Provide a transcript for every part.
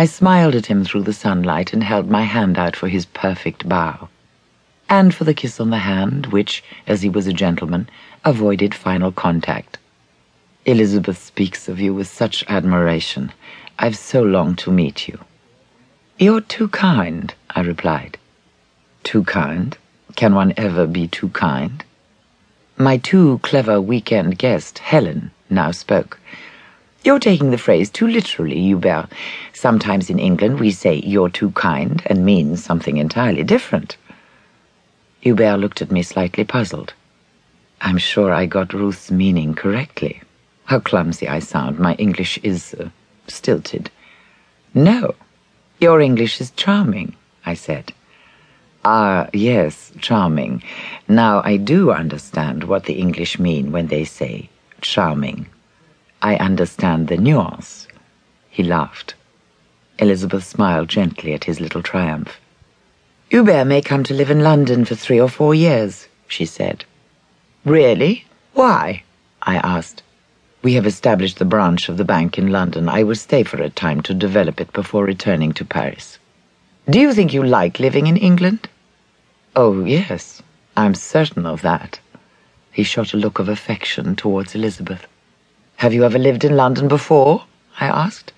I smiled at him through the sunlight and held my hand out for his perfect bow. And for the kiss on the hand, which, as he was a gentleman, avoided final contact. Elizabeth speaks of you with such admiration. I've so longed to meet you. You're too kind, I replied. Too kind? Can one ever be too kind? My too clever weekend guest, Helen, now spoke. You're taking the phrase too literally, Hubert. Sometimes in England we say you're too kind and means something entirely different. Hubert looked at me slightly puzzled. I'm sure I got Ruth's meaning correctly. How clumsy I sound. My English is uh, stilted. No, your English is charming, I said. Ah, yes, charming. Now I do understand what the English mean when they say charming. I understand the nuance. He laughed. Elizabeth smiled gently at his little triumph. Hubert may come to live in London for three or four years, she said. Really? Why? I asked. We have established the branch of the bank in London. I will stay for a time to develop it before returning to Paris. Do you think you like living in England? Oh, yes, I'm certain of that. He shot a look of affection towards Elizabeth. Have you ever lived in London before? I asked.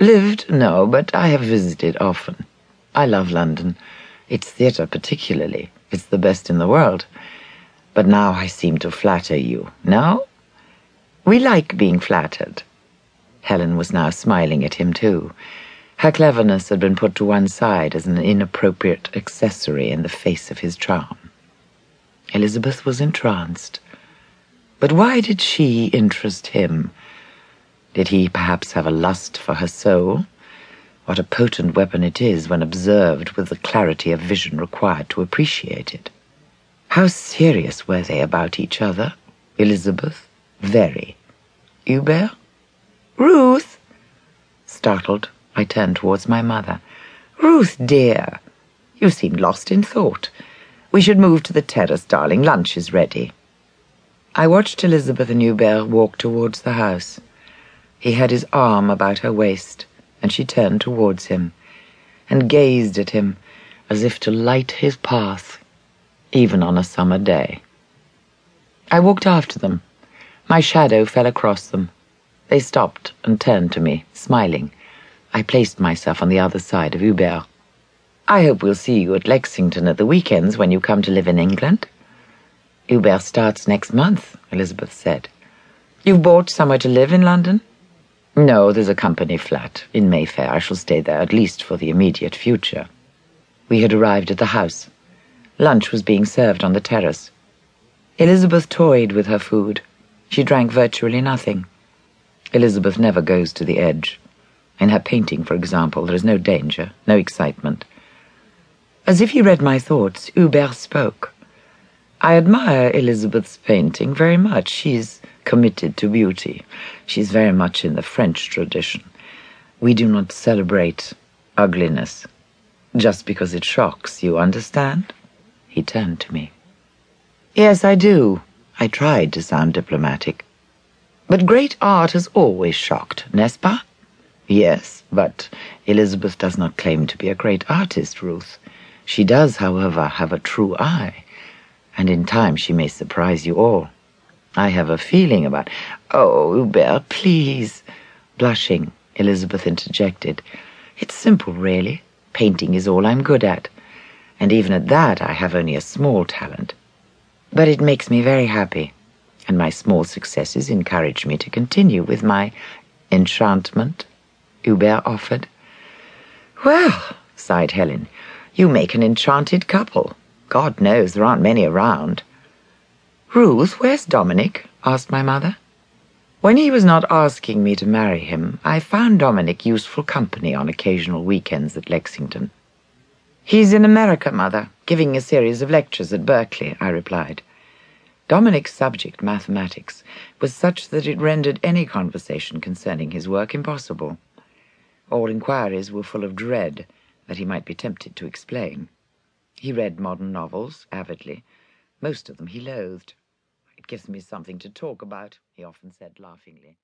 Lived? No, but I have visited often. I love London. Its theatre particularly. It's the best in the world. But now I seem to flatter you. No? We like being flattered. Helen was now smiling at him, too. Her cleverness had been put to one side as an inappropriate accessory in the face of his charm. Elizabeth was entranced. But why did she interest him? Did he perhaps have a lust for her soul? What a potent weapon it is when observed with the clarity of vision required to appreciate it. How serious were they about each other? Elizabeth? Very. Hubert? Ruth! Startled, I turned towards my mother. Ruth, dear, you seem lost in thought. We should move to the terrace, darling. Lunch is ready. I watched Elizabeth and Hubert walk towards the house. He had his arm about her waist, and she turned towards him, and gazed at him as if to light his path, even on a summer day. I walked after them. My shadow fell across them. They stopped and turned to me, smiling. I placed myself on the other side of Hubert. I hope we'll see you at Lexington at the weekends when you come to live in England. Hubert starts next month, Elizabeth said. You've bought somewhere to live in London? No, there's a company flat in Mayfair. I shall stay there at least for the immediate future. We had arrived at the house. Lunch was being served on the terrace. Elizabeth toyed with her food. She drank virtually nothing. Elizabeth never goes to the edge. In her painting, for example, there is no danger, no excitement. As if he read my thoughts, Hubert spoke. I admire Elizabeth's painting very much. She's committed to beauty. She's very much in the French tradition. We do not celebrate ugliness just because it shocks, you understand? He turned to me. Yes, I do. I tried to sound diplomatic. But great art has always shocked, n'est-ce pas? Yes, but Elizabeth does not claim to be a great artist, Ruth. She does, however, have a true eye and in time she may surprise you all. I have a feeling about... Oh, Hubert, please. Blushing, Elizabeth interjected. It's simple, really. Painting is all I'm good at. And even at that, I have only a small talent. But it makes me very happy. And my small successes encourage me to continue with my enchantment, Hubert offered. Well, sighed Helen, you make an enchanted couple. God knows there aren't many around. Ruth, where's Dominic? asked my mother. When he was not asking me to marry him, I found Dominic useful company on occasional weekends at Lexington. He's in America, Mother, giving a series of lectures at Berkeley, I replied. Dominic's subject, mathematics, was such that it rendered any conversation concerning his work impossible. All inquiries were full of dread that he might be tempted to explain. He read modern novels avidly. Most of them he loathed. It gives me something to talk about, he often said laughingly.